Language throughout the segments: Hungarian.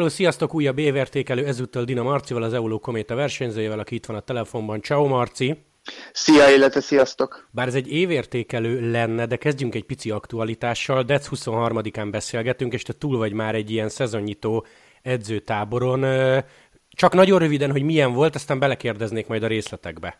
Hello, sziasztok! Újabb évértékelő ezúttal Dina Marcival, az Euló Kométa versenyzőjével, aki itt van a telefonban. Ciao Marci! Szia, illetve sziasztok! Bár ez egy évértékelő lenne, de kezdjünk egy pici aktualitással. Dec 23-án beszélgetünk, és te túl vagy már egy ilyen szezonnyitó edzőtáboron. Csak nagyon röviden, hogy milyen volt, aztán belekérdeznék majd a részletekbe.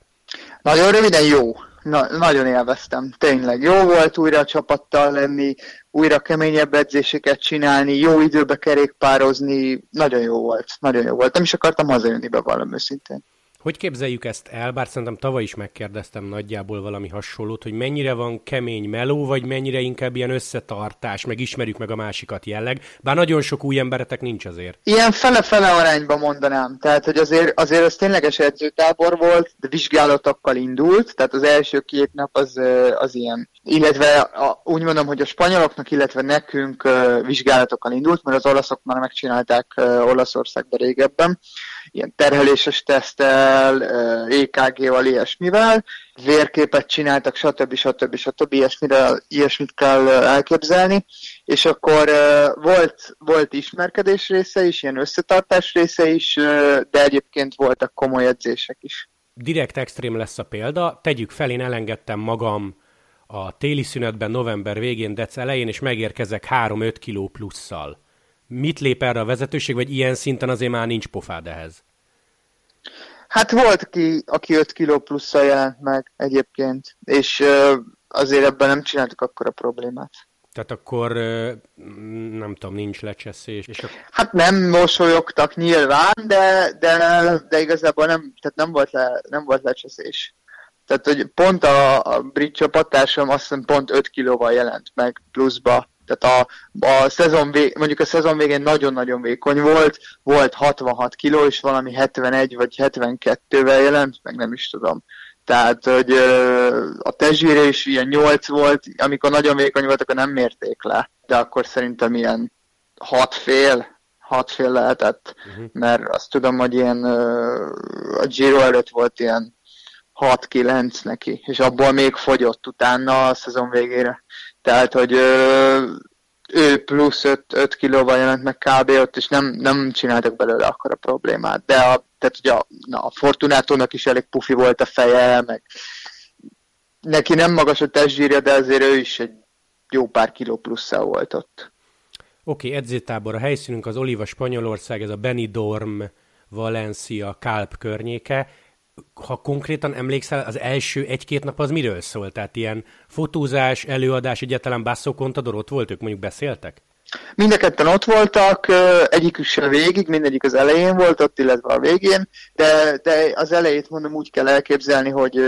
Nagyon röviden jó. Na, nagyon élveztem. Tényleg jó volt újra a csapattal lenni, újra keményebb edzéseket csinálni, jó időbe kerékpározni. Nagyon jó volt. Nagyon jó volt. Nem is akartam hazajönni be valami őszintén. Hogy képzeljük ezt el, bár szerintem tavaly is megkérdeztem nagyjából valami hasonlót, hogy mennyire van kemény meló, vagy mennyire inkább ilyen összetartás, meg ismerjük meg a másikat jelleg, bár nagyon sok új emberetek nincs azért. Ilyen fele-fele arányba mondanám, tehát hogy azért, azért az tényleges edzőtábor volt, de vizsgálatokkal indult, tehát az első két nap az, az ilyen illetve a, úgy mondom, hogy a spanyoloknak, illetve nekünk uh, vizsgálatokkal indult, mert az olaszok már megcsinálták uh, Olaszországban régebben, ilyen terheléses teszttel, uh, EKG-val, ilyesmivel, vérképet csináltak, stb. stb. stb. Ilyesmire, ilyesmit kell elképzelni, és akkor uh, volt, volt ismerkedés része is, ilyen összetartás része is, uh, de egyébként voltak komoly edzések is. Direkt extrém lesz a példa. Tegyük fel, én elengedtem magam a téli szünetben november végén, dec elején, és megérkezek 3-5 kiló plusszal. Mit lép erre a vezetőség, vagy ilyen szinten azért már nincs pofád ehhez? Hát volt, ki, aki 5 kiló plusszal jelent meg egyébként, és azért ebben nem csináltuk akkor a problémát. Tehát akkor nem tudom, nincs lecseszés. És a... Hát nem mosolyogtak nyilván, de, de, de igazából nem, tehát nem volt, le, nem volt lecseszés. Tehát, hogy pont a, a brit csapattársam azt hiszem pont 5 kilóval jelent meg pluszba. Tehát a, a szezon vég, mondjuk a szezon végén nagyon-nagyon vékony volt, volt 66 kiló, és valami 71 vagy 72-vel jelent, meg nem is tudom. Tehát, hogy a tezsére is ilyen 8 volt, amikor nagyon vékony volt, akkor nem mérték le, de akkor szerintem ilyen 6 fél, 6 fél lehetett, uh-huh. mert azt tudom, hogy ilyen a Giro előtt volt ilyen 6-9 neki, és abból még fogyott utána a szezon végére. Tehát, hogy ő, ő plusz 5, 5 kilóval jelent meg kb. ott, és nem, nem csináltak belőle akkor a problémát. De a, tehát ugye a, na, a Fortunátónak is elég pufi volt a feje, meg neki nem magas a testzsírja, de azért ő is egy jó pár kiló plusszal volt ott. Oké, okay, edzőtábor. A helyszínünk az Oliva Spanyolország, ez a Benidorm, Valencia, Kálp környéke ha konkrétan emlékszel, az első egy-két nap az miről szólt? Tehát ilyen fotózás, előadás, egyáltalán Basso Contador ott volt, ők mondjuk beszéltek? Mind a ketten ott voltak, egyikük sem végig, mindegyik az elején volt ott, illetve a végén, de, de az elejét mondom úgy kell elképzelni, hogy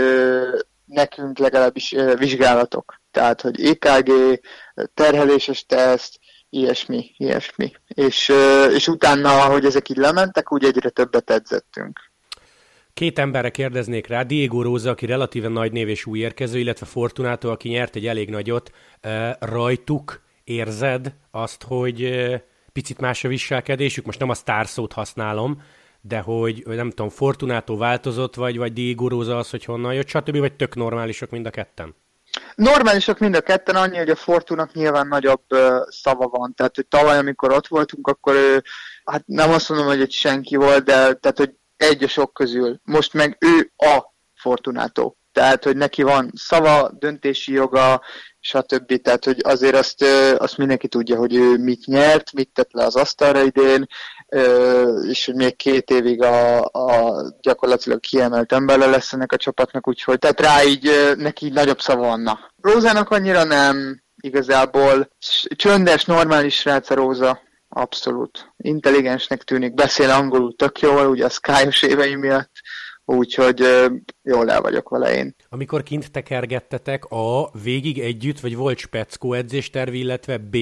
nekünk legalábbis vizsgálatok. Tehát, hogy EKG, terheléses teszt, ilyesmi, ilyesmi. És, és utána, hogy ezek így lementek, úgy egyre többet edzettünk. Két emberre kérdeznék rá, Diego Rosa, aki relatíven nagy név és új érkező, illetve Fortunato, aki nyert egy elég nagyot. Rajtuk érzed azt, hogy picit más a viselkedésük? Most nem a sztárszót használom, de hogy nem tudom, Fortunato változott, vagy, vagy Diego Rosa az, hogy honnan jött, stb., vagy tök normálisok mind a ketten? Normálisak mind a ketten, annyi, hogy a Fortunak nyilván nagyobb szava van. Tehát, hogy tavaly, amikor ott voltunk, akkor ő, hát nem azt mondom, hogy egy senki volt, de tehát, hogy egy a sok közül. Most meg ő a Fortunato. Tehát, hogy neki van szava, döntési joga, stb. Tehát, hogy azért azt, azt mindenki tudja, hogy ő mit nyert, mit tett le az asztalra idén, és hogy még két évig a, a gyakorlatilag kiemelt embere lesz ennek a csapatnak, úgyhogy tehát rá így neki nagyobb szava vanna. Rózának annyira nem, igazából csöndes, normális srác a Róza, abszolút. Intelligensnek tűnik, beszél angolul tök jól, ugye a sky évei miatt, úgyhogy jól el vagyok vele én. Amikor kint tekergettetek, A, végig együtt, vagy volt speckó edzésterv, illetve B,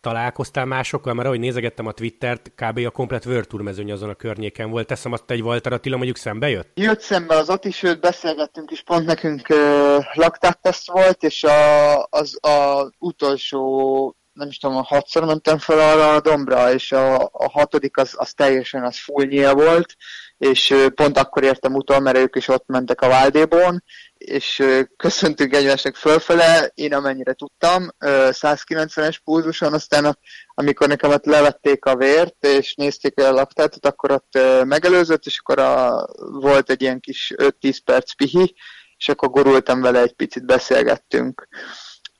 találkoztál másokkal, mert ahogy nézegettem a Twittert, kb. a komplet World mezőny azon a környéken volt. Teszem azt, egy Walter Attila mondjuk szembe jött? Jött szembe az Ati, sőt beszélgettünk is, pont nekünk uh, laktátteszt volt, és a, az a utolsó nem is tudom, hatszor mentem fel arra a dombra, és a, a hatodik az, az teljesen az full volt, és pont akkor értem utol, mert ők is ott mentek a Váldébon, és köszöntünk egymásnak fölfele, én amennyire tudtam, 190-es pulzuson, aztán amikor nekem ott levették a vért, és nézték a laktátot, akkor ott megelőzött, és akkor a, volt egy ilyen kis 5-10 perc pihi, és akkor gurultam vele, egy picit beszélgettünk.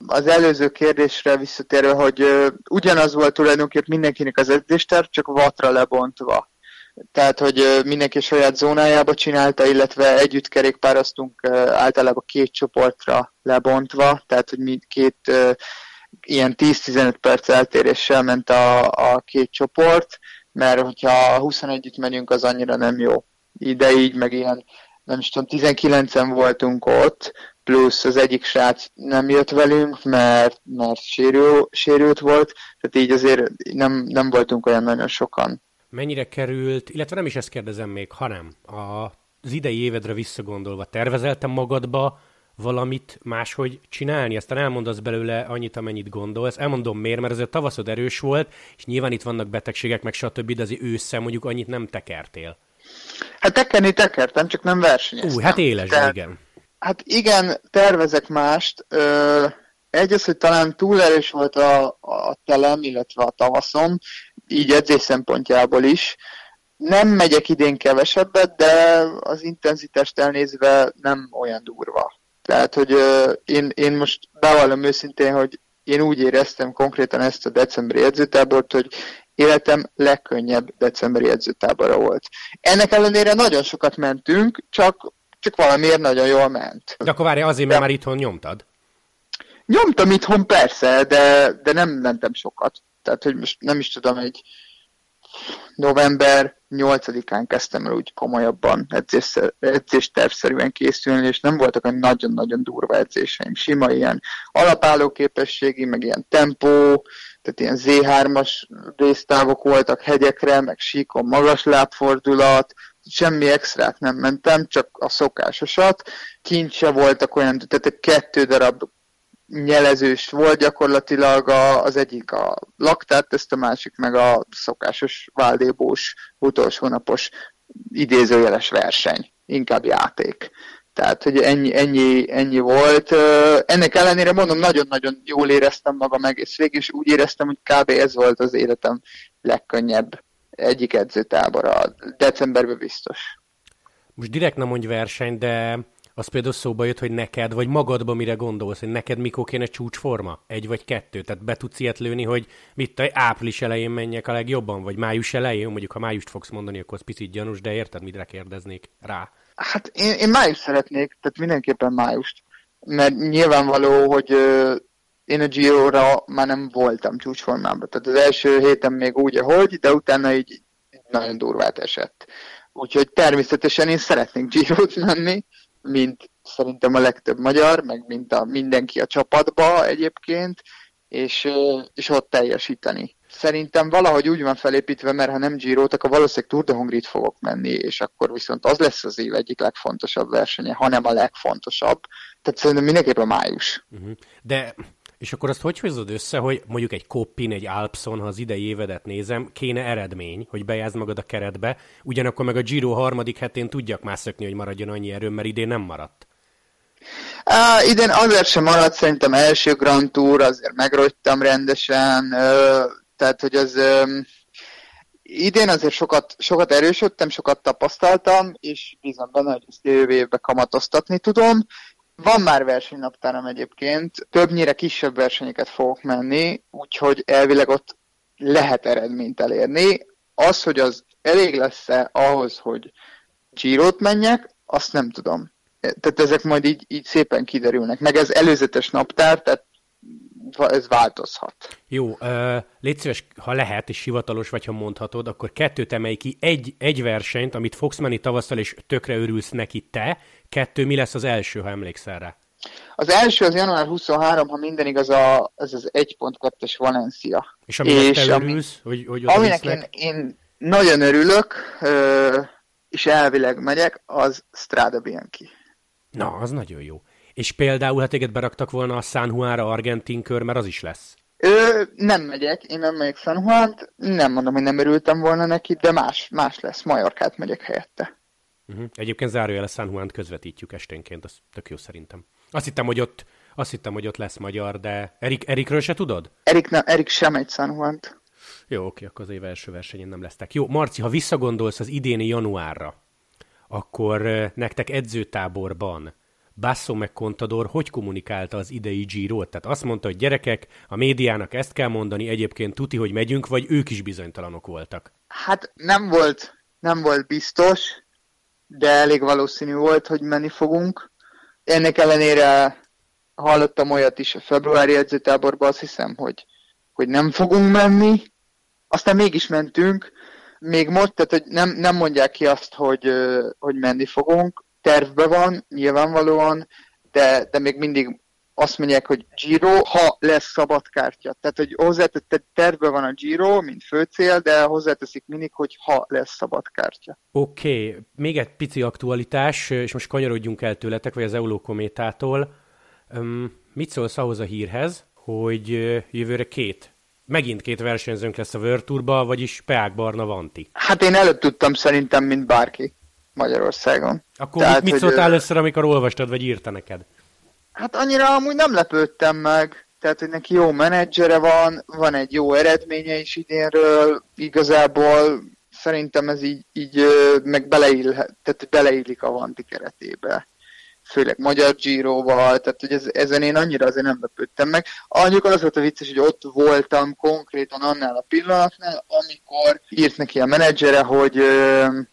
Az előző kérdésre visszatérve, hogy ugyanaz volt tulajdonképpen mindenkinek az edzésterv, csak vatra lebontva tehát hogy mindenki saját zónájába csinálta, illetve együtt kerékpároztunk általában két csoportra lebontva, tehát hogy mi két ilyen 10-15 perc eltéréssel ment a, a két csoport, mert hogyha 21 megyünk, az annyira nem jó. Ide így, meg ilyen, nem is tudom, 19-en voltunk ott, plusz az egyik srác nem jött velünk, mert, mert sérül, sérült volt, tehát így azért nem, nem voltunk olyan nagyon sokan mennyire került, illetve nem is ezt kérdezem még, hanem a, az idei évedre visszagondolva, tervezeltem magadba valamit máshogy csinálni? Aztán elmondasz belőle annyit, amennyit gondolsz. Elmondom miért, mert azért tavaszod erős volt, és nyilván itt vannak betegségek, meg stb., de azért ősszel mondjuk annyit nem tekertél. Hát tekerni tekertem, csak nem versenyeztem. Ú, hát éles, de, igen. Hát igen, tervezek mást. Ö, egy az, hogy talán túl erős volt a, a telem, illetve a tavaszom, így edzés szempontjából is. Nem megyek idén kevesebbet, de az intenzitást elnézve nem olyan durva. Tehát, hogy uh, én, én most bevallom őszintén, hogy én úgy éreztem konkrétan ezt a decemberi edzőtábort, hogy életem legkönnyebb decemberi edzőtábora volt. Ennek ellenére nagyon sokat mentünk, csak, csak valamiért nagyon jól ment. De akkor várj, azért, mert de... már itthon nyomtad? Nyomtam itthon persze, de, de nem mentem sokat. Tehát, hogy most nem is tudom, egy november 8-án kezdtem el úgy komolyabban edzés, edzéstervszerűen készülni, és nem voltak olyan nagyon-nagyon durva edzéseim. Sima ilyen alapálló képességi, meg ilyen tempó, tehát ilyen Z3-as résztávok voltak hegyekre, meg síkon magas lábfordulat, semmi extrát nem mentem, csak a szokásosat. Kint se voltak olyan, tehát kettő darab nyelezős volt gyakorlatilag a, az egyik a laktát, ezt a másik meg a szokásos váldébós utolsó napos idézőjeles verseny, inkább játék. Tehát, hogy ennyi, ennyi, ennyi volt. Ennek ellenére mondom, nagyon-nagyon jól éreztem magam egész végig, és úgy éreztem, hogy kb. ez volt az életem legkönnyebb egyik edzőtábora. Decemberben biztos. Most direkt nem mondj verseny, de az például szóba jött, hogy neked, vagy magadba mire gondolsz, hogy neked mikor kéne csúcsforma? Egy vagy kettő? Tehát be tudsz ilyet lőni, hogy mit te április elején menjek a legjobban, vagy május elején? Mondjuk, ha májust fogsz mondani, akkor az picit gyanús, de érted, mire kérdeznék rá? Hát én, én május szeretnék, tehát mindenképpen májust. Mert nyilvánvaló, hogy én a már nem voltam csúcsformában. Tehát az első héten még úgy, ahogy, de utána így nagyon durvát esett. Úgyhogy természetesen én szeretnék Giro-t menni, mint szerintem a legtöbb magyar, meg mint a mindenki a csapatba egyébként, és, és ott teljesíteni. Szerintem valahogy úgy van felépítve, mert ha nem giro akkor valószínűleg Tour de Hongrit fogok menni, és akkor viszont az lesz az év egyik legfontosabb versenye, hanem a legfontosabb. Tehát szerintem mindenképpen május. Uh-huh. De és akkor azt hogy hozod össze, hogy mondjuk egy Koppin, egy Alpson, ha az idei évedet nézem, kéne eredmény, hogy bejázd magad a keretbe, ugyanakkor meg a Giro harmadik hetén tudjak már szökni, hogy maradjon annyi erőm, mert idén nem maradt. Uh, idén azért sem maradt, szerintem első Grand Tour, azért megrogytam rendesen, uh, tehát hogy az um, idén azért sokat, sokat erősödtem, sokat tapasztaltam, és bízom benne, hogy ezt jövő évben kamatoztatni tudom. Van már versenynaptáram egyébként, többnyire kisebb versenyeket fogok menni, úgyhogy elvileg ott lehet eredményt elérni. Az, hogy az elég lesz-e ahhoz, hogy Girot menjek, azt nem tudom. Tehát ezek majd így, így szépen kiderülnek. Meg ez előzetes naptár, tehát ez változhat. Jó, légy szíves, ha lehet, és hivatalos vagy, ha mondhatod, akkor kettőt emelj ki, egy, egy versenyt, amit fogsz menni tavasszal, és tökre örülsz neki te, kettő, mi lesz az első, ha emlékszel rá? Az első az január 23, ha minden igaz, a, ez az 1.2-es Valencia. És aminek és te örülsz, ami, hogy, hogy Aminek én, én nagyon örülök, és elvileg megyek, az Strada Bianchi. Na, az nagyon jó. És például, ha téged beraktak volna a San Juanra argentin kör, mert az is lesz. Ö, nem megyek, én nem megyek San juan nem mondom, hogy nem örültem volna neki, de más, más lesz, Majorkát megyek helyette. Uh-huh. Egyébként zárójel a San juan közvetítjük esténként, az tök jó szerintem. Azt hittem, hogy ott, azt hittem, hogy ott lesz magyar, de Erik, Erikről se tudod? Erik, nem, Erik sem egy San juan Jó, oké, akkor az év első versenyén nem lesztek. Jó, Marci, ha visszagondolsz az idéni januárra, akkor nektek edzőtáborban Basso meg Contador hogy kommunikálta az idei giro Tehát azt mondta, hogy gyerekek, a médiának ezt kell mondani, egyébként tuti, hogy megyünk, vagy ők is bizonytalanok voltak? Hát nem volt, nem volt biztos, de elég valószínű volt, hogy menni fogunk. Ennek ellenére hallottam olyat is a februári edzőtáborban, azt hiszem, hogy, hogy nem fogunk menni. Aztán mégis mentünk, még most, tehát hogy nem, nem mondják ki azt, hogy, hogy menni fogunk, tervbe van, nyilvánvalóan, de, de még mindig azt mondják, hogy Giro, ha lesz szabad kártya. Tehát, hogy hozzátett, tervbe van a Giro, mint főcél, de hozzáteszik mindig, hogy ha lesz szabad kártya. Oké, okay. még egy pici aktualitás, és most kanyarodjunk el tőletek, vagy az Eurókométától. Um, mit szólsz ahhoz a hírhez, hogy jövőre két megint két versenyzőnk lesz a World Tourba, vagyis Peák Barna Vanti. Hát én előbb tudtam szerintem, mint bárki Magyarországon. Akkor Tehát, mit, mit szóltál hogy, először, amikor olvastad, vagy írta neked? Hát annyira amúgy nem lepődtem meg. Tehát, hogy neki jó menedzsere van, van egy jó eredménye is idénről, igazából szerintem ez így, így meg tehát beleillik a Vanti keretébe főleg magyar Giroval, tehát hogy ez, ezen én annyira azért nem lepődtem meg. Annyira az volt a vicces, hogy ott voltam konkrétan annál a pillanatnál, amikor írt neki a menedzsere, hogy,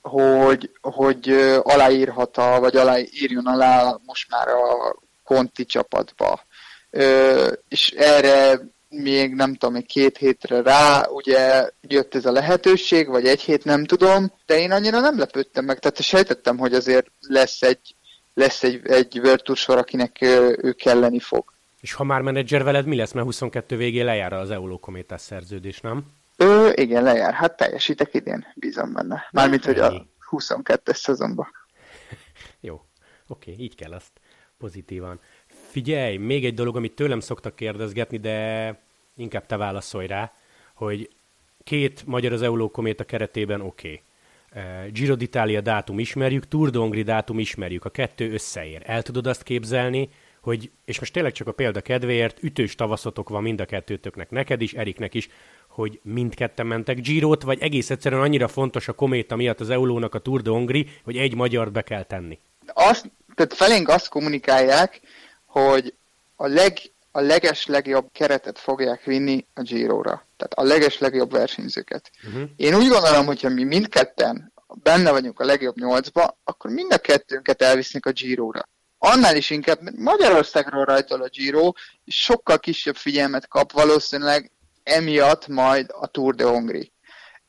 hogy, hogy aláírhat, vagy aláírjon alá most már a Conti csapatba. És erre még nem tudom, még két hétre rá, ugye jött ez a lehetőség, vagy egy hét, nem tudom, de én annyira nem lepődtem meg, tehát sejtettem, hogy azért lesz egy lesz egy, egy World sor, akinek ő kelleni fog. És ha már menedzser veled, mi lesz? Mert 22 végén lejár az Euló Kométás szerződés, nem? Ő, igen, lejár. Hát teljesítek idén, bízom benne. Mármint, hogy a 22-es szezonban. Jó, oké, így kell azt pozitívan. Figyelj, még egy dolog, amit tőlem szoktak kérdezgetni, de inkább te válaszolj rá, hogy két magyar az Euló Kométa keretében oké. Okay Giro d'Italia dátum ismerjük, Tour de Hongri dátum ismerjük, a kettő összeér. El tudod azt képzelni, hogy, és most tényleg csak a példa kedvéért, ütős tavaszotok van mind a kettőtöknek, neked is, Eriknek is, hogy mindketten mentek Girot, vagy egész egyszerűen annyira fontos a kométa miatt az Eulónak a Tour de Hongri, hogy egy magyart be kell tenni. Azt, tehát felénk azt kommunikálják, hogy a leg a leges legjobb keretet fogják vinni a Giro-ra. Tehát a leges legjobb versenyzőket. Uh-huh. Én úgy gondolom, hogyha mi mindketten benne vagyunk a legjobb nyolcba, akkor mind a kettőnket elvisznek a Giro-ra. Annál is inkább, mert Magyarországról rajtol a Giro, és sokkal kisebb figyelmet kap valószínűleg emiatt majd a Tour de Hongri.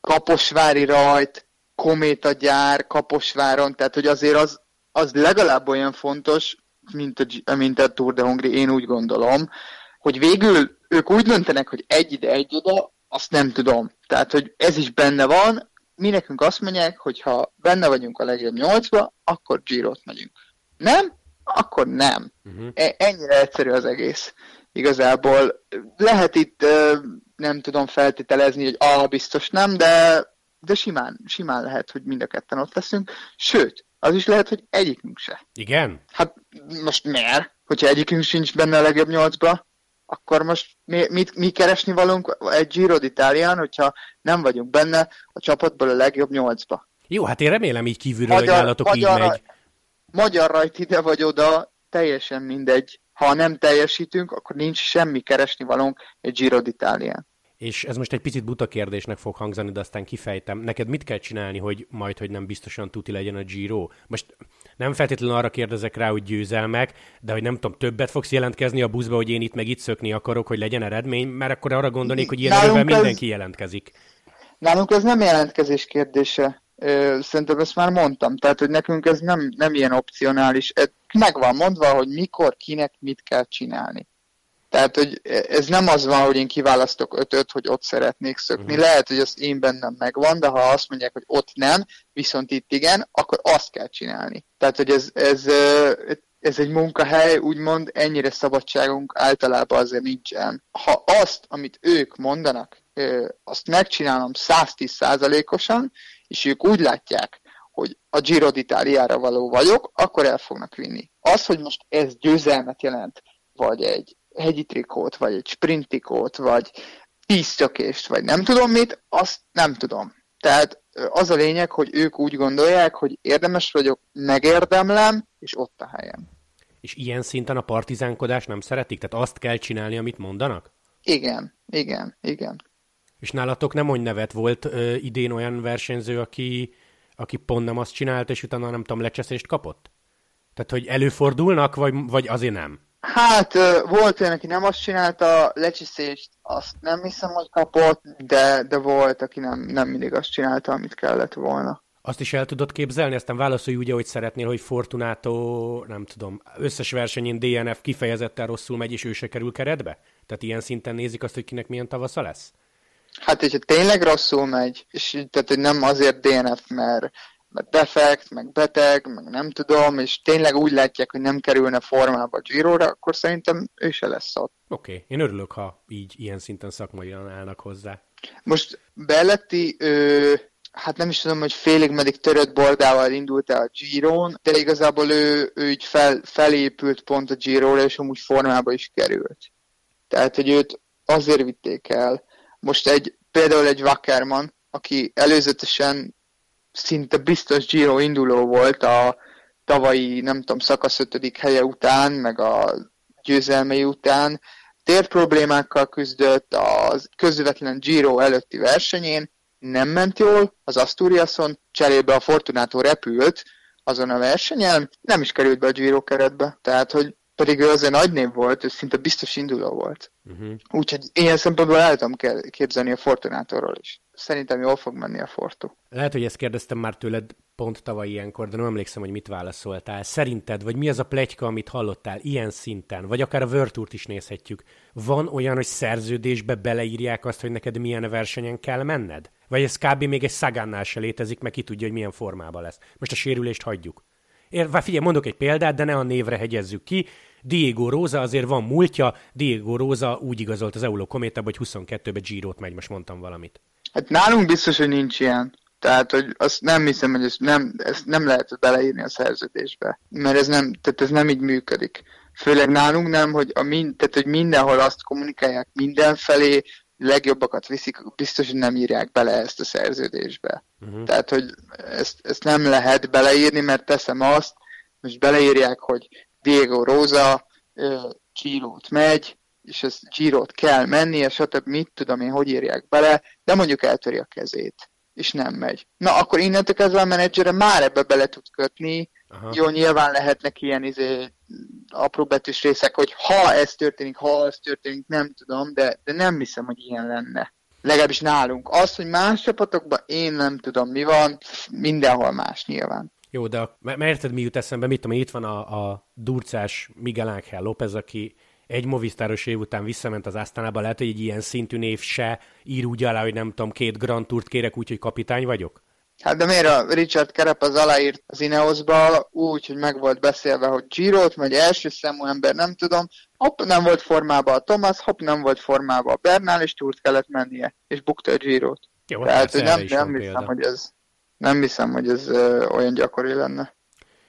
Kaposvári rajt, Kométa gyár Kaposváron, tehát hogy azért az, az legalább olyan fontos, mint a, mint a Tour de Hongri, én úgy gondolom, hogy végül ők úgy döntenek, hogy egy ide, egy oda, azt nem tudom. Tehát, hogy ez is benne van, mi nekünk azt mondják, hogy ha benne vagyunk a legjobb nyolcba, akkor Girot megyünk. Nem? Akkor nem. Uh-huh. Ennyire egyszerű az egész. Igazából lehet itt, nem tudom feltételezni, hogy ah, biztos nem, de, de simán, simán lehet, hogy mind a ketten ott leszünk. Sőt, az is lehet, hogy egyikünk se. Igen? Hát most miért? Hogyha egyikünk sincs benne a legjobb nyolcba, akkor most mi, mit, mi keresni valunk egy Giro d'Italián, hogyha nem vagyunk benne a csapatból a legjobb nyolcba. Jó, hát én remélem így kívülről, magyar, hogy nálatok magyar, így megy. Magyar rajt ide vagy oda, teljesen mindegy. Ha nem teljesítünk, akkor nincs semmi keresni valunk egy Giro d'Italián és ez most egy picit buta kérdésnek fog hangzani, de aztán kifejtem. Neked mit kell csinálni, hogy majd, hogy nem biztosan tuti legyen a Giro? Most nem feltétlenül arra kérdezek rá, hogy győzelmek, de hogy nem tudom, többet fogsz jelentkezni a buszba, hogy én itt meg itt szökni akarok, hogy legyen eredmény, mert akkor arra gondolnék, hogy ilyen erőben mindenki jelentkezik. Nálunk ez nem jelentkezés kérdése. Szerintem ezt már mondtam. Tehát, hogy nekünk ez nem, nem ilyen opcionális. Meg van mondva, hogy mikor, kinek mit kell csinálni. Tehát, hogy ez nem az van, hogy én kiválasztok ötöt, hogy ott szeretnék szökni. Uh-huh. Lehet, hogy az én bennem megvan, de ha azt mondják, hogy ott nem, viszont itt igen, akkor azt kell csinálni. Tehát, hogy ez, ez ez egy munkahely, úgymond ennyire szabadságunk általában azért nincsen. Ha azt, amit ők mondanak, azt megcsinálom 110%-osan, és ők úgy látják, hogy a Giro d'Italiára való vagyok, akkor el fognak vinni. Az, hogy most ez győzelmet jelent, vagy egy hegyi trikót, vagy egy sprintikót, vagy tíz tökést, vagy nem tudom mit, azt nem tudom. Tehát az a lényeg, hogy ők úgy gondolják, hogy érdemes vagyok, megérdemlem, és ott a helyem. És ilyen szinten a partizánkodás nem szeretik? Tehát azt kell csinálni, amit mondanak? Igen, igen, igen. És nálatok nem mondj nevet, volt ö, idén olyan versenyző, aki, aki pont nem azt csinált, és utána nem tudom, lecseszést kapott? Tehát, hogy előfordulnak, vagy, vagy azért nem? Hát volt olyan, aki nem azt csinálta, lecsiszést azt nem hiszem, hogy kapott, de, de volt, aki nem, nem mindig azt csinálta, amit kellett volna. Azt is el tudod képzelni, aztán válaszolj úgy, ahogy szeretnél, hogy Fortunato, nem tudom, összes versenyén DNF kifejezetten rosszul megy, és ő se kerül keretbe? Tehát ilyen szinten nézik azt, hogy kinek milyen tavasza lesz? Hát, hogyha tényleg rosszul megy, és tehát, hogy nem azért DNF, mert mert defekt, meg beteg, meg nem tudom, és tényleg úgy látják, hogy nem kerülne formába a giro akkor szerintem ő se lesz ott. Oké, okay. én örülök, ha így ilyen szinten szakmaian állnak hozzá. Most Belletti, ő, hát nem is tudom, hogy félig meddig törött bordával indult el a giro de igazából ő, ő így fel, felépült pont a giro és amúgy formába is került. Tehát, hogy őt azért vitték el. Most egy, például egy Wackerman, aki előzetesen szinte biztos Giro induló volt a tavalyi, nem tudom, szakasz ötödik helye után, meg a győzelmei után. Tér problémákkal küzdött az közvetlen Giro előtti versenyén, nem ment jól, az Asturiason cserébe a Fortunato repült azon a versenyen, nem is került be a Giro keretbe. Tehát, hogy pedig ő azért nagy név volt, ő szinte biztos induló volt. Uh-huh. Úgyhogy ilyen szempontból el tudom képzelni a Fortunátorról is. Szerintem jól fog menni a Fortu. Lehet, hogy ezt kérdeztem már tőled pont tavaly ilyenkor, de nem emlékszem, hogy mit válaszoltál. Szerinted, vagy mi az a plegyka, amit hallottál ilyen szinten, vagy akár a Virturt is nézhetjük, van olyan, hogy szerződésbe beleírják azt, hogy neked milyen versenyen kell menned? Vagy ez kb. még egy szagánnál se létezik, meg ki tudja, hogy milyen formában lesz. Most a sérülést hagyjuk. Ér, figyelj, mondok egy példát, de ne a névre hegyezzük ki. Diego Rosa azért van múltja, Diego Rosa úgy igazolt az Euló kométába, hogy 22-be Girot megy, most mondtam valamit. Hát nálunk biztos, hogy nincs ilyen. Tehát, hogy azt nem hiszem, hogy ezt nem, ezt nem lehet beleírni a szerződésbe. Mert ez nem, tehát ez nem így működik. Főleg nálunk nem, hogy, a mind, tehát, hogy mindenhol azt kommunikálják mindenfelé, legjobbakat viszik, biztos, hogy nem írják bele ezt a szerződésbe. Uh-huh. Tehát, hogy ezt, ezt nem lehet beleírni, mert teszem azt, most beleírják, hogy Diego Rosa Girot megy, és ez Girot kell mennie, stb. mit tudom én, hogy írják bele, de mondjuk eltöri a kezét, és nem megy. Na, akkor innentől kezdve a menedzsere már ebbe bele tud kötni, Aha. Jó, nyilván lehetnek ilyen izé, apró betűs részek, hogy ha ez történik, ha ez történik, nem tudom, de, de nem hiszem, hogy ilyen lenne. Legalábbis nálunk. Az, hogy más csapatokban én nem tudom mi van, mindenhol más nyilván. Jó, de a, mert érted, mi jut eszembe, mit tudom, itt van a, a durcás Miguel Ángel López, aki egy movisztáros év után visszament az Asztánába, lehet, hogy egy ilyen szintű név se ír úgy alá, hogy nem tudom, két Grand Tourt kérek úgy, hogy kapitány vagyok? Hát de miért a Richard Kerep az aláírt az Ineosba úgy, hogy meg volt beszélve, hogy Girot, vagy első számú ember, nem tudom, hopp, nem volt formában a Thomas, hopp, nem volt formában a Bernál, és túrt kellett mennie, és bukta a Girot. Jó, Tehát, hogy nem, nem hiszem, hogy ez, nem hiszem, hogy ez olyan gyakori lenne.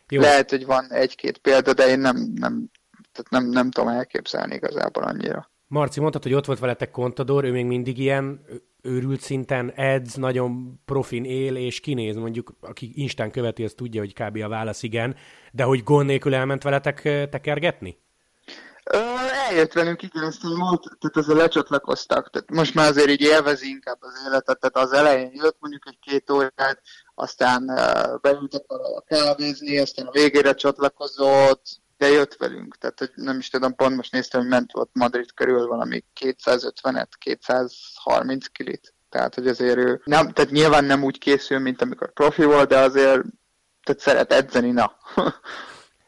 Jó. Lehet, hogy van egy-két példa, de én nem, nem, tehát nem, nem tudom elképzelni igazából annyira. Marci, mondtad, hogy ott volt veletek Contador, ő még mindig ilyen őrült szinten edz, nagyon profin él, és kinéz, mondjuk, aki Instán követi, az tudja, hogy kb. a válasz igen, de hogy gond nélkül elment veletek tekergetni? Eljött velünk, igen, ezt múlt, tehát ezzel lecsatlakoztak. Tehát most már azért így élvezi inkább az életet, tehát az elején jött mondjuk egy-két órát, aztán beültek a kávézni, aztán a végére csatlakozott, de jött velünk, tehát hogy nem is tudom, pont most néztem, hogy ment ott Madrid körül valami 250-et, 230 kilit. Tehát, hogy azért ő nem, tehát nyilván nem úgy készül, mint amikor profi volt, de azért tehát szeret edzeni, na.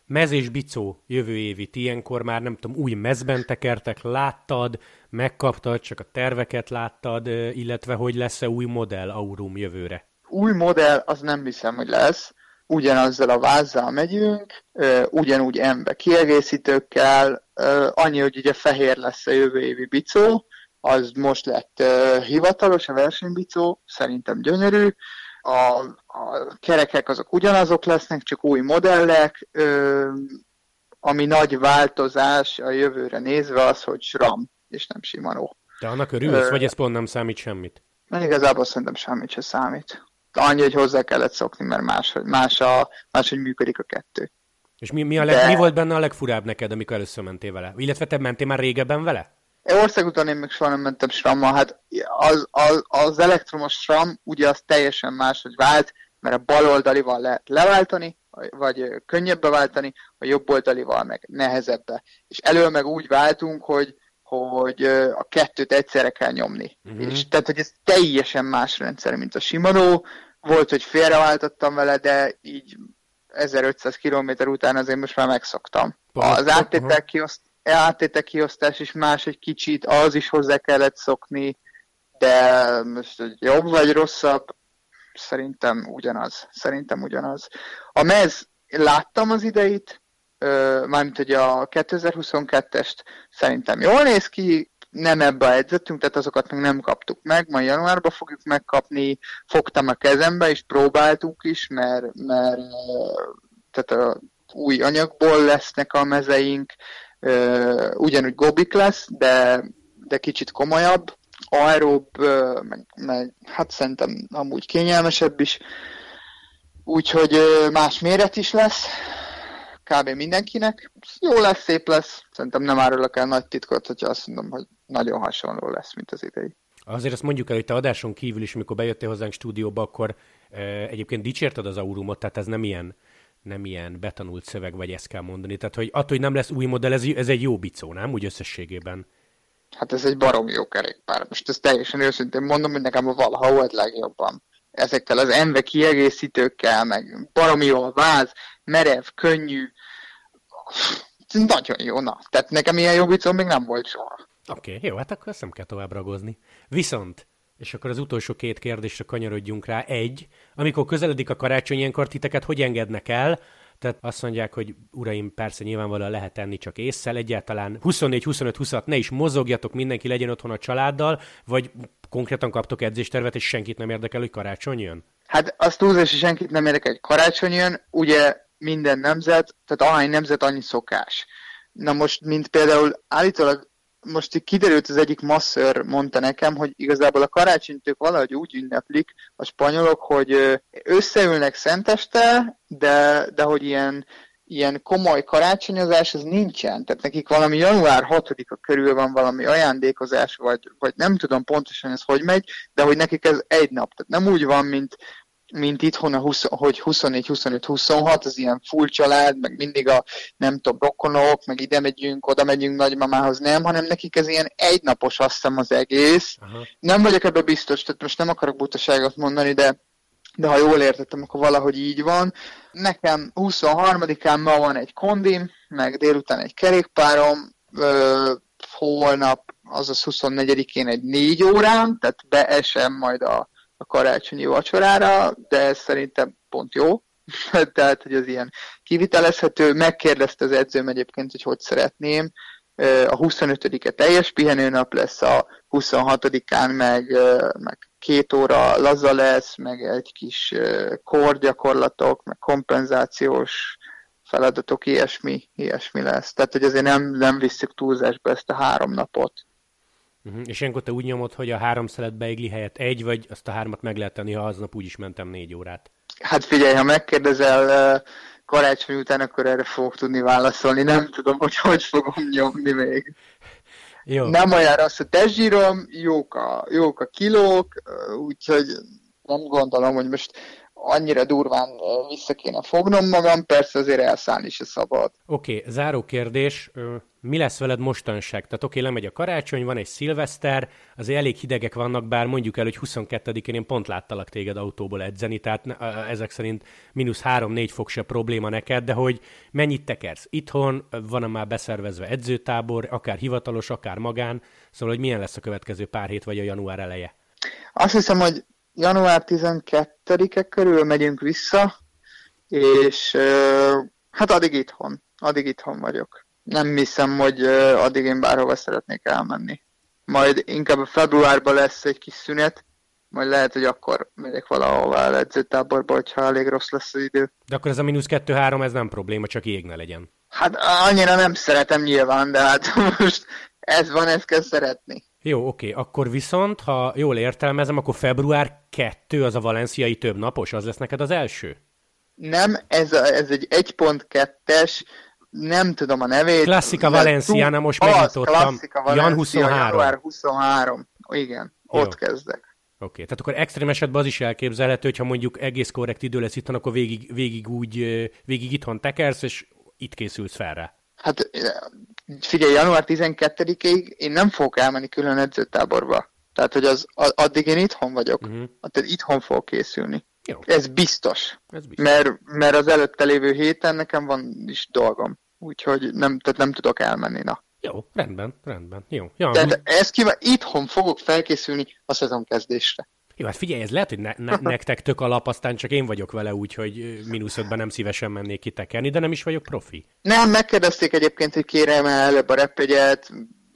Mez és Bicó jövő évi, ilyenkor már nem tudom, új mezben tekertek, láttad, megkaptad, csak a terveket láttad, illetve hogy lesz-e új modell Aurum jövőre? Új modell, az nem hiszem, hogy lesz ugyanazzal a vázzal megyünk, ugyanúgy embe kiegészítőkkel, annyi, hogy ugye fehér lesz a jövő évi bicó, az most lett hivatalos, a versenybicó, szerintem gyönyörű, a, a kerekek azok ugyanazok lesznek, csak új modellek, ami nagy változás a jövőre nézve az, hogy SRAM, és nem Shimano. De annak örülsz, vagy ez pont nem számít semmit? Igazából szerintem semmit se számít. Annyi, hogy hozzá kellett szokni, mert más, más, a, más hogy működik a kettő. És mi, mi, a leg, De... mi volt benne a legfurább neked, amikor először mentél vele? Illetve te mentél már régebben vele? Országúton én még soha nem mentem SRAM-mal. Hát az, az, az elektromos SRAM ugye az teljesen máshogy vált, mert a bal oldalival lehet leváltani, vagy könnyebb beváltani, a jobb oldalival meg nehezebbe. És elől meg úgy váltunk, hogy hogy a kettőt egyszerre kell nyomni. Uh-huh. És tehát, hogy ez teljesen más rendszer, mint a Shimano. Volt, hogy félreváltottam vele, de így 1500 km után azért most már megszoktam. Az áttétel, kioszt, áttétel kiosztás is más egy kicsit, az is hozzá kellett szokni, de most hogy jobb vagy rosszabb, szerintem ugyanaz. Szerintem ugyanaz. A mez, láttam az ideit, mármint hogy a 2022-est szerintem jól néz ki, nem ebbe edzettünk, tehát azokat még nem kaptuk meg, majd januárban fogjuk megkapni, fogtam a kezembe, és próbáltuk is, mert, mert tehát a új anyagból lesznek a mezeink, ugyanúgy gobik lesz, de, de kicsit komolyabb, aeróbb, meg, meg hát szerintem amúgy kényelmesebb is, úgyhogy más méret is lesz, kb. mindenkinek. Jó lesz, szép lesz. Szerintem nem árulok el nagy titkot, hogyha azt mondom, hogy nagyon hasonló lesz, mint az idei. Azért azt mondjuk el, hogy te adáson kívül is, amikor bejöttél hozzánk stúdióba, akkor e, egyébként dicsérted az Aurumot, tehát ez nem ilyen, nem ilyen betanult szöveg, vagy ezt kell mondani. Tehát, hogy attól, hogy nem lesz új modell, ez, ez egy jó bicó, nem? Úgy összességében. Hát ez egy barom jó kerékpár. Most ezt teljesen őszintén mondom, hogy nekem a valaha volt legjobban. Ezekkel az enve kiegészítőkkel, meg baromi jó a váz, merev, könnyű, nagyon jó, na. Tehát nekem ilyen jobbicom még nem volt soha. Oké, okay, jó, hát akkor ezt nem kell tovább ragozni. Viszont, és akkor az utolsó két kérdésre kanyarodjunk rá. Egy, amikor közeledik a karácsony, ilyenkor titeket hogy engednek el? Tehát azt mondják, hogy uraim, persze nyilvánvalóan lehet enni csak észszel, egyáltalán 24-25-26 ne is mozogjatok, mindenki legyen otthon a családdal, vagy konkrétan kaptok edzéstervet, és senkit nem érdekel, hogy karácsony jön? Hát azt túlzás, hogy senkit nem érdekel, hogy karácsony jön. Ugye minden nemzet, tehát ahány nemzet, annyi szokás. Na most, mint például állítólag most kiderült az egyik masször mondta nekem, hogy igazából a karácsonyt valahogy úgy ünneplik a spanyolok, hogy összeülnek szenteste, de, de hogy ilyen, ilyen komoly karácsonyozás az nincsen. Tehát nekik valami január 6-a körül van valami ajándékozás, vagy, vagy nem tudom pontosan ez hogy megy, de hogy nekik ez egy nap. Tehát nem úgy van, mint, mint itthon, a 20, hogy 24, 25, 26, az ilyen full család, meg mindig a nem tudom, rokonok, meg ide megyünk, oda megyünk nagymamához, nem, hanem nekik ez ilyen egynapos azt hiszem az egész. Aha. Nem vagyok ebbe biztos, tehát most nem akarok butaságot mondani, de de ha jól értettem, akkor valahogy így van. Nekem 23-án ma van egy kondim, meg délután egy kerékpárom, ö, holnap, azaz 24-én egy négy órán, tehát beesem majd a a karácsonyi vacsorára, de ez szerintem pont jó. Tehát, hogy az ilyen kivitelezhető. Megkérdezte az edzőm egyébként, hogy hogy szeretném. A 25-e teljes pihenőnap lesz, a 26-án meg, meg két óra laza lesz, meg egy kis korgyakorlatok, meg kompenzációs feladatok, ilyesmi, ilyesmi lesz. Tehát, hogy azért nem, nem visszük túlzásba ezt a három napot. Uh-huh. És ilyenkor te úgy nyomod, hogy a három szelet beigli helyett egy, vagy azt a hármat meg lehet tenni, ha aznap úgy is mentem négy órát? Hát figyelj, ha megkérdezel karácsony után, akkor erre fogok tudni válaszolni. Nem tudom, hogy hogy fogom nyomni még. Jó. Nem olyan rossz a testzsírom, jók a, jók a kilók, úgyhogy nem gondolom, hogy most annyira durván vissza kéne fognom magam, persze azért elszállni se szabad. Oké, okay, záró kérdés mi lesz veled mostanság? Tehát oké, lemegy a karácsony, van egy szilveszter, azért elég hidegek vannak, bár mondjuk el, hogy 22-én én pont láttalak téged autóból edzeni, tehát ezek szerint mínusz 3-4 fok se probléma neked, de hogy mennyit tekersz? Itthon van már beszervezve edzőtábor, akár hivatalos, akár magán, szóval hogy milyen lesz a következő pár hét vagy a január eleje? Azt hiszem, hogy január 12-e körül megyünk vissza, és hát addig itthon, addig itthon vagyok. Nem hiszem, hogy addig én bárhova szeretnék elmenni. Majd inkább a februárban lesz egy kis szünet, majd lehet, hogy akkor megyek valahova el edzőtáborba, hogyha elég rossz lesz az idő. De akkor ez a mínusz 2-3, ez nem probléma, csak ég ne legyen. Hát annyira nem szeretem nyilván, de hát most ez van, ezt kell szeretni. Jó, oké, akkor viszont, ha jól értelmezem, akkor február 2 az a valenciai több napos, az lesz neked az első? Nem, ez, a, ez egy 1.2-es, nem tudom a nevét. Klasszika Valenciana, most megnyitottam. Jan 23. Január 23. Igen, Jó. ott kezdek. Oké, okay. tehát akkor extrém esetben az is elképzelhető, hogyha mondjuk egész korrekt idő lesz itthon, akkor végig, végig úgy, végig itthon tekersz, és itt készülsz fel rá. Hát figyelj, január 12-ig én nem fogok elmenni külön edzőtáborba. Tehát, hogy az, addig én itthon vagyok. Uh-huh. Tehát itthon fogok készülni. Jó. Ez biztos. Ez biztos. Mert, mert az előtte lévő héten nekem van is dolgom. Úgyhogy nem, tehát nem tudok elmenni, na. Jó, rendben, rendben. Jó. Ja, Tehát ez kíván, itthon fogok felkészülni a szezon kezdésre. Jó, hát figyelj, ez lehet, hogy ne, ne, nektek tök alap, aztán csak én vagyok vele úgy, hogy mínusz ötben nem szívesen mennék kitekerni, de nem is vagyok profi. Nem, megkérdezték egyébként, hogy kérem el előbb a repjegyet,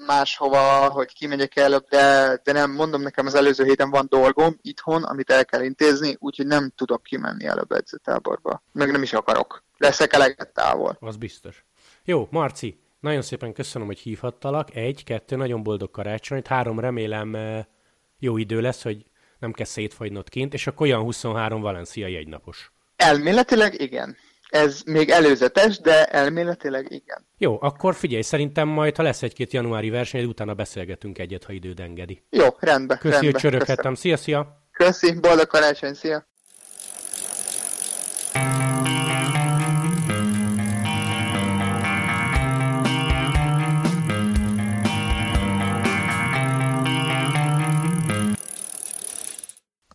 máshova, hogy kimegyek előbb, de, de nem, mondom nekem az előző héten van dolgom itthon, amit el kell intézni, úgyhogy nem tudok kimenni előbb edzőtáborba. Meg nem is akarok. Leszek eleget távol. Az biztos. Jó, Marci, nagyon szépen köszönöm, hogy hívhattalak. Egy, kettő, nagyon boldog karácsonyt. Három, remélem eh, jó idő lesz, hogy nem kell szétfagynod kint, és akkor olyan 23 valenciai egynapos. Elméletileg igen. Ez még előzetes, de elméletileg igen. Jó, akkor figyelj, szerintem majd, ha lesz egy-két januári verseny, utána beszélgetünk egyet, ha időd engedi. Jó, rendben. Köszi, rendbe, hogy csöröghettem. Szia, szia! Köszi, boldog karácsony, szia!